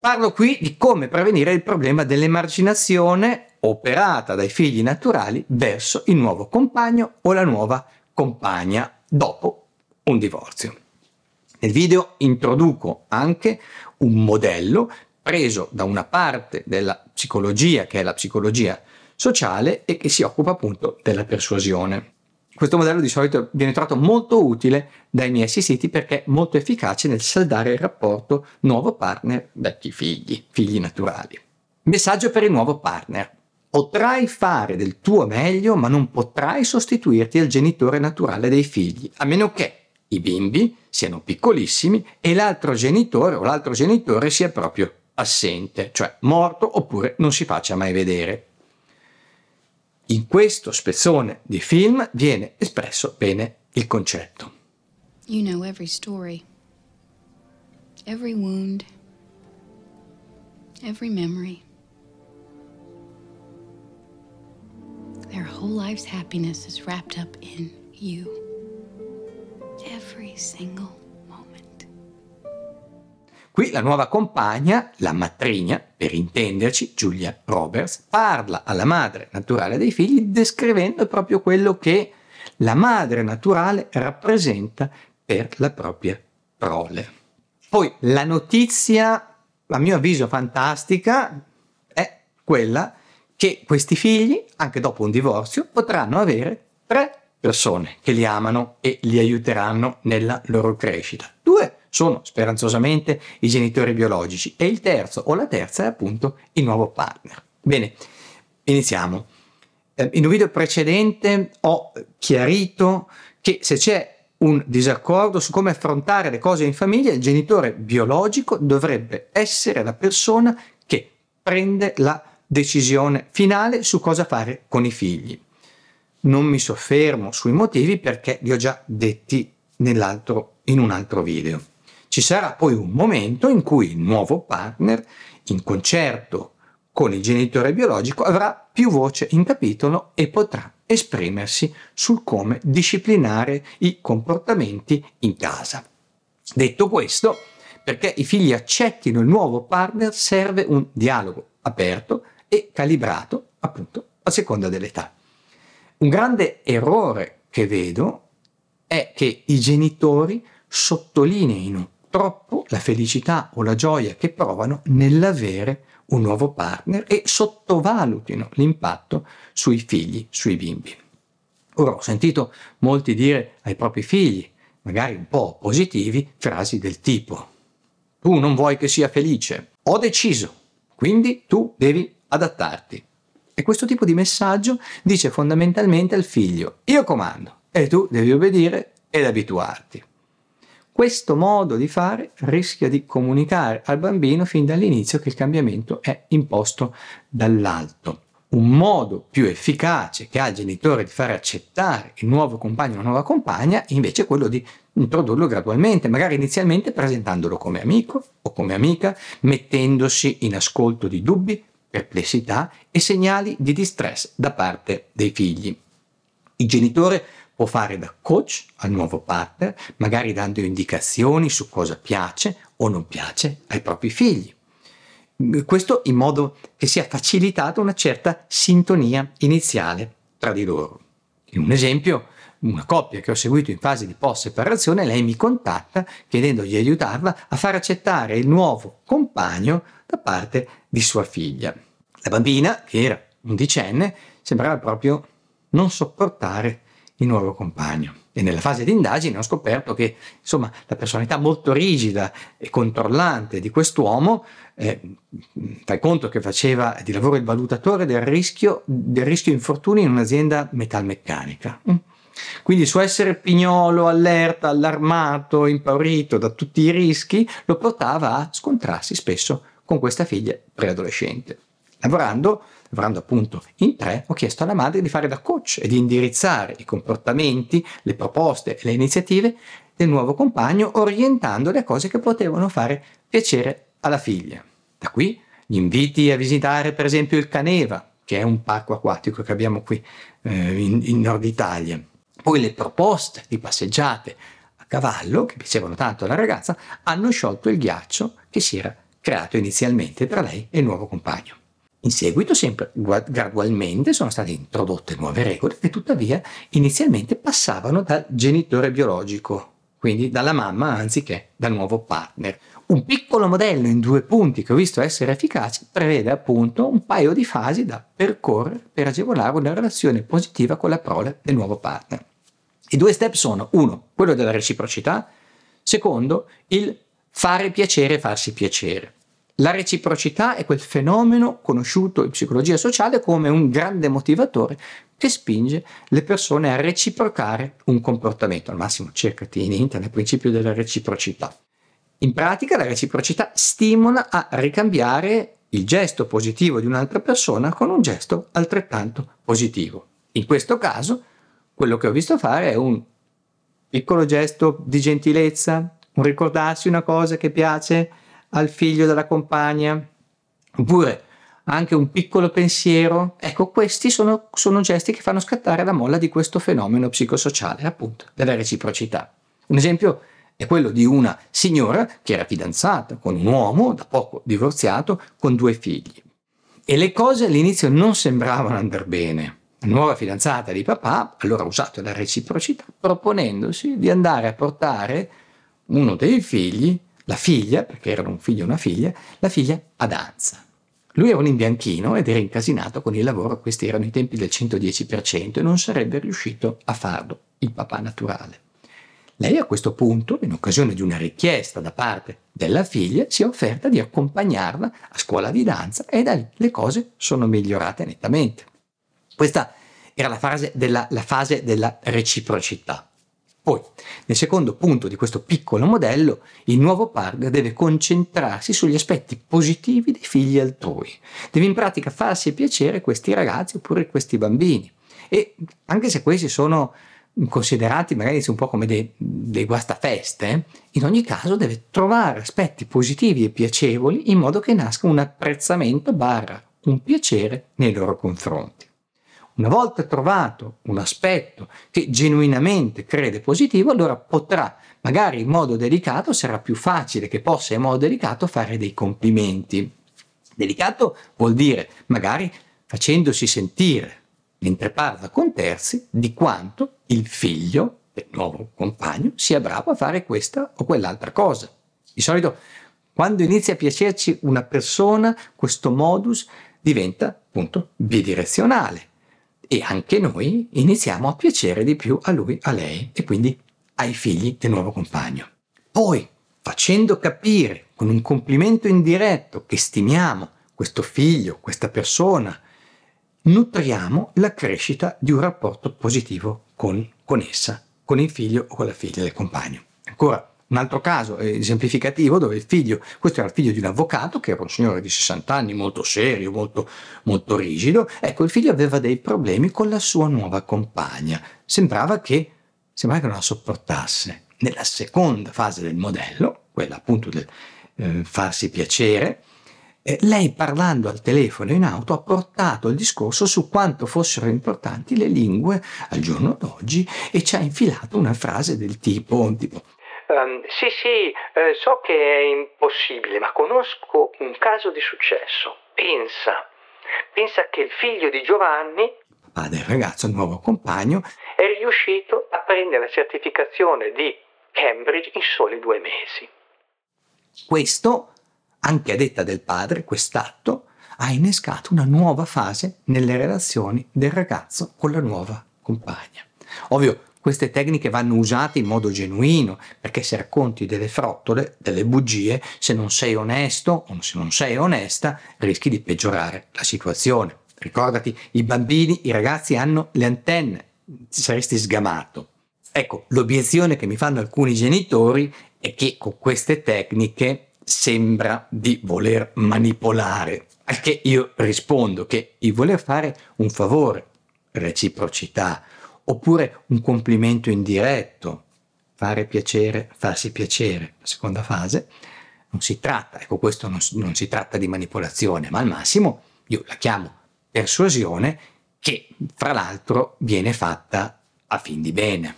Parlo qui di come prevenire il problema dell'emarginazione operata dai figli naturali verso il nuovo compagno o la nuova compagna dopo un divorzio. Nel video introduco anche un modello preso da una parte della psicologia che è la psicologia sociale e che si occupa appunto della persuasione. Questo modello di solito viene trovato molto utile dai miei assistiti perché è molto efficace nel saldare il rapporto nuovo partner vecchi figli, figli naturali. Messaggio per il nuovo partner. Potrai fare del tuo meglio, ma non potrai sostituirti al genitore naturale dei figli, a meno che i bimbi siano piccolissimi e l'altro genitore o l'altro genitore sia proprio assente, cioè morto oppure non si faccia mai vedere. In questo spezzone di film viene espresso bene il concetto. You know every story, every wound, every memory. Their whole life's happiness is wrapped up in you. Every single Qui la nuova compagna, la matrigna, per intenderci, Julia Roberts, parla alla madre naturale dei figli descrivendo proprio quello che la madre naturale rappresenta per la propria prole. Poi la notizia, a mio avviso fantastica, è quella che questi figli, anche dopo un divorzio, potranno avere tre persone che li amano e li aiuteranno nella loro crescita. Sono speranzosamente i genitori biologici e il terzo o la terza è appunto il nuovo partner. Bene, iniziamo. Eh, in un video precedente ho chiarito che se c'è un disaccordo su come affrontare le cose in famiglia, il genitore biologico dovrebbe essere la persona che prende la decisione finale su cosa fare con i figli. Non mi soffermo sui motivi perché li ho già detti in un altro video. Ci sarà poi un momento in cui il nuovo partner, in concerto con il genitore biologico, avrà più voce in capitolo e potrà esprimersi sul come disciplinare i comportamenti in casa. Detto questo, perché i figli accettino il nuovo partner serve un dialogo aperto e calibrato appunto a seconda dell'età. Un grande errore che vedo è che i genitori sottolineino troppo la felicità o la gioia che provano nell'avere un nuovo partner e sottovalutino l'impatto sui figli, sui bimbi. Ora ho sentito molti dire ai propri figli, magari un po' positivi, frasi del tipo tu non vuoi che sia felice, ho deciso, quindi tu devi adattarti. E questo tipo di messaggio dice fondamentalmente al figlio io comando e tu devi obbedire ed abituarti. Questo modo di fare rischia di comunicare al bambino fin dall'inizio che il cambiamento è imposto dall'alto. Un modo più efficace che ha il genitore di fare accettare il nuovo compagno o la nuova compagna invece è quello di introdurlo gradualmente, magari inizialmente presentandolo come amico o come amica, mettendosi in ascolto di dubbi, perplessità e segnali di distress da parte dei figli. Il genitore può fare da coach al nuovo partner, magari dando indicazioni su cosa piace o non piace ai propri figli. Questo in modo che sia facilitata una certa sintonia iniziale tra di loro. In un esempio, una coppia che ho seguito in fase di post-separazione, lei mi contatta chiedendo di aiutarla a far accettare il nuovo compagno da parte di sua figlia. La bambina, che era undicenne, sembrava proprio non sopportare il nuovo compagno. E nella fase di indagine ho scoperto che insomma, la personalità molto rigida e controllante di quest'uomo, eh, fai conto che faceva di lavoro il valutatore del rischio, del rischio infortuni in un'azienda metalmeccanica. Quindi il suo essere pignolo, allerta, allarmato, impaurito da tutti i rischi, lo portava a scontrarsi spesso con questa figlia preadolescente. Lavorando lavorando appunto in tre, ho chiesto alla madre di fare da coach e di indirizzare i comportamenti, le proposte e le iniziative del nuovo compagno, orientandole a cose che potevano fare piacere alla figlia. Da qui gli inviti a visitare per esempio il Caneva, che è un parco acquatico che abbiamo qui eh, in, in Nord Italia. Poi le proposte di passeggiate a cavallo, che piacevano tanto alla ragazza, hanno sciolto il ghiaccio che si era creato inizialmente tra lei e il nuovo compagno. In seguito, sempre gradualmente, sono state introdotte nuove regole che tuttavia inizialmente passavano dal genitore biologico, quindi dalla mamma anziché dal nuovo partner. Un piccolo modello in due punti che ho visto essere efficace prevede appunto un paio di fasi da percorrere per agevolare una relazione positiva con la prole del nuovo partner. I due step sono uno, quello della reciprocità, secondo, il fare piacere e farsi piacere. La reciprocità è quel fenomeno conosciuto in psicologia sociale come un grande motivatore che spinge le persone a reciprocare un comportamento. Al massimo cercati in internet il principio della reciprocità. In pratica la reciprocità stimola a ricambiare il gesto positivo di un'altra persona con un gesto altrettanto positivo. In questo caso quello che ho visto fare è un piccolo gesto di gentilezza, un ricordarsi una cosa che piace, al figlio della compagna, oppure anche un piccolo pensiero. Ecco, questi sono, sono gesti che fanno scattare la molla di questo fenomeno psicosociale, appunto, della reciprocità. Un esempio è quello di una signora che era fidanzata con un uomo da poco divorziato con due figli. E le cose all'inizio non sembravano andare bene. La nuova fidanzata di papà allora ha usato la reciprocità proponendosi di andare a portare uno dei figli la figlia, perché erano un figlio e una figlia, la figlia a danza. Lui era un imbianchino ed era incasinato con il lavoro, questi erano i tempi del 110% e non sarebbe riuscito a farlo, il papà naturale. Lei a questo punto, in occasione di una richiesta da parte della figlia, si è offerta di accompagnarla a scuola di danza e da lì le cose sono migliorate nettamente. Questa era la fase della, la fase della reciprocità. Poi, nel secondo punto di questo piccolo modello, il nuovo partner deve concentrarsi sugli aspetti positivi dei figli altrui. Deve in pratica farsi piacere questi ragazzi oppure questi bambini. E anche se questi sono considerati magari un po' come dei, dei guastafeste, in ogni caso deve trovare aspetti positivi e piacevoli in modo che nasca un apprezzamento barra un piacere nei loro confronti. Una volta trovato un aspetto che genuinamente crede positivo, allora potrà, magari in modo delicato, sarà più facile che possa in modo delicato fare dei complimenti. Delicato vuol dire magari facendosi sentire mentre parla con terzi di quanto il figlio del nuovo compagno sia bravo a fare questa o quell'altra cosa. Di solito quando inizia a piacerci una persona, questo modus diventa appunto bidirezionale e anche noi iniziamo a piacere di più a lui, a lei e quindi ai figli del nuovo compagno. Poi, facendo capire con un complimento indiretto che stimiamo questo figlio, questa persona, nutriamo la crescita di un rapporto positivo con, con essa, con il figlio o con la figlia del compagno. Ancora, un altro caso esemplificativo dove il figlio, questo era il figlio di un avvocato che era un signore di 60 anni, molto serio, molto, molto rigido, ecco il figlio aveva dei problemi con la sua nuova compagna, sembrava che, sembrava che non la sopportasse. Nella seconda fase del modello, quella appunto del eh, farsi piacere, eh, lei parlando al telefono in auto ha portato il discorso su quanto fossero importanti le lingue al giorno d'oggi e ci ha infilato una frase del tipo, tipo Um, sì, sì, eh, so che è impossibile, ma conosco un caso di successo. Pensa, pensa che il figlio di Giovanni, papà del ragazzo, il nuovo compagno, è riuscito a prendere la certificazione di Cambridge in soli due mesi. Questo, anche a detta del padre, quest'atto ha innescato una nuova fase nelle relazioni del ragazzo con la nuova compagna. Ovvio, queste tecniche vanno usate in modo genuino, perché se racconti delle frottole, delle bugie, se non sei onesto o se non sei onesta, rischi di peggiorare la situazione. Ricordati, i bambini, i ragazzi hanno le antenne, saresti sgamato. Ecco, l'obiezione che mi fanno alcuni genitori è che con queste tecniche sembra di voler manipolare, al che io rispondo che il voler fare un favore, reciprocità, oppure un complimento indiretto, fare piacere, farsi piacere, la seconda fase, non si tratta, ecco questo non, non si tratta di manipolazione, ma al massimo io la chiamo persuasione che fra l'altro viene fatta a fin di bene.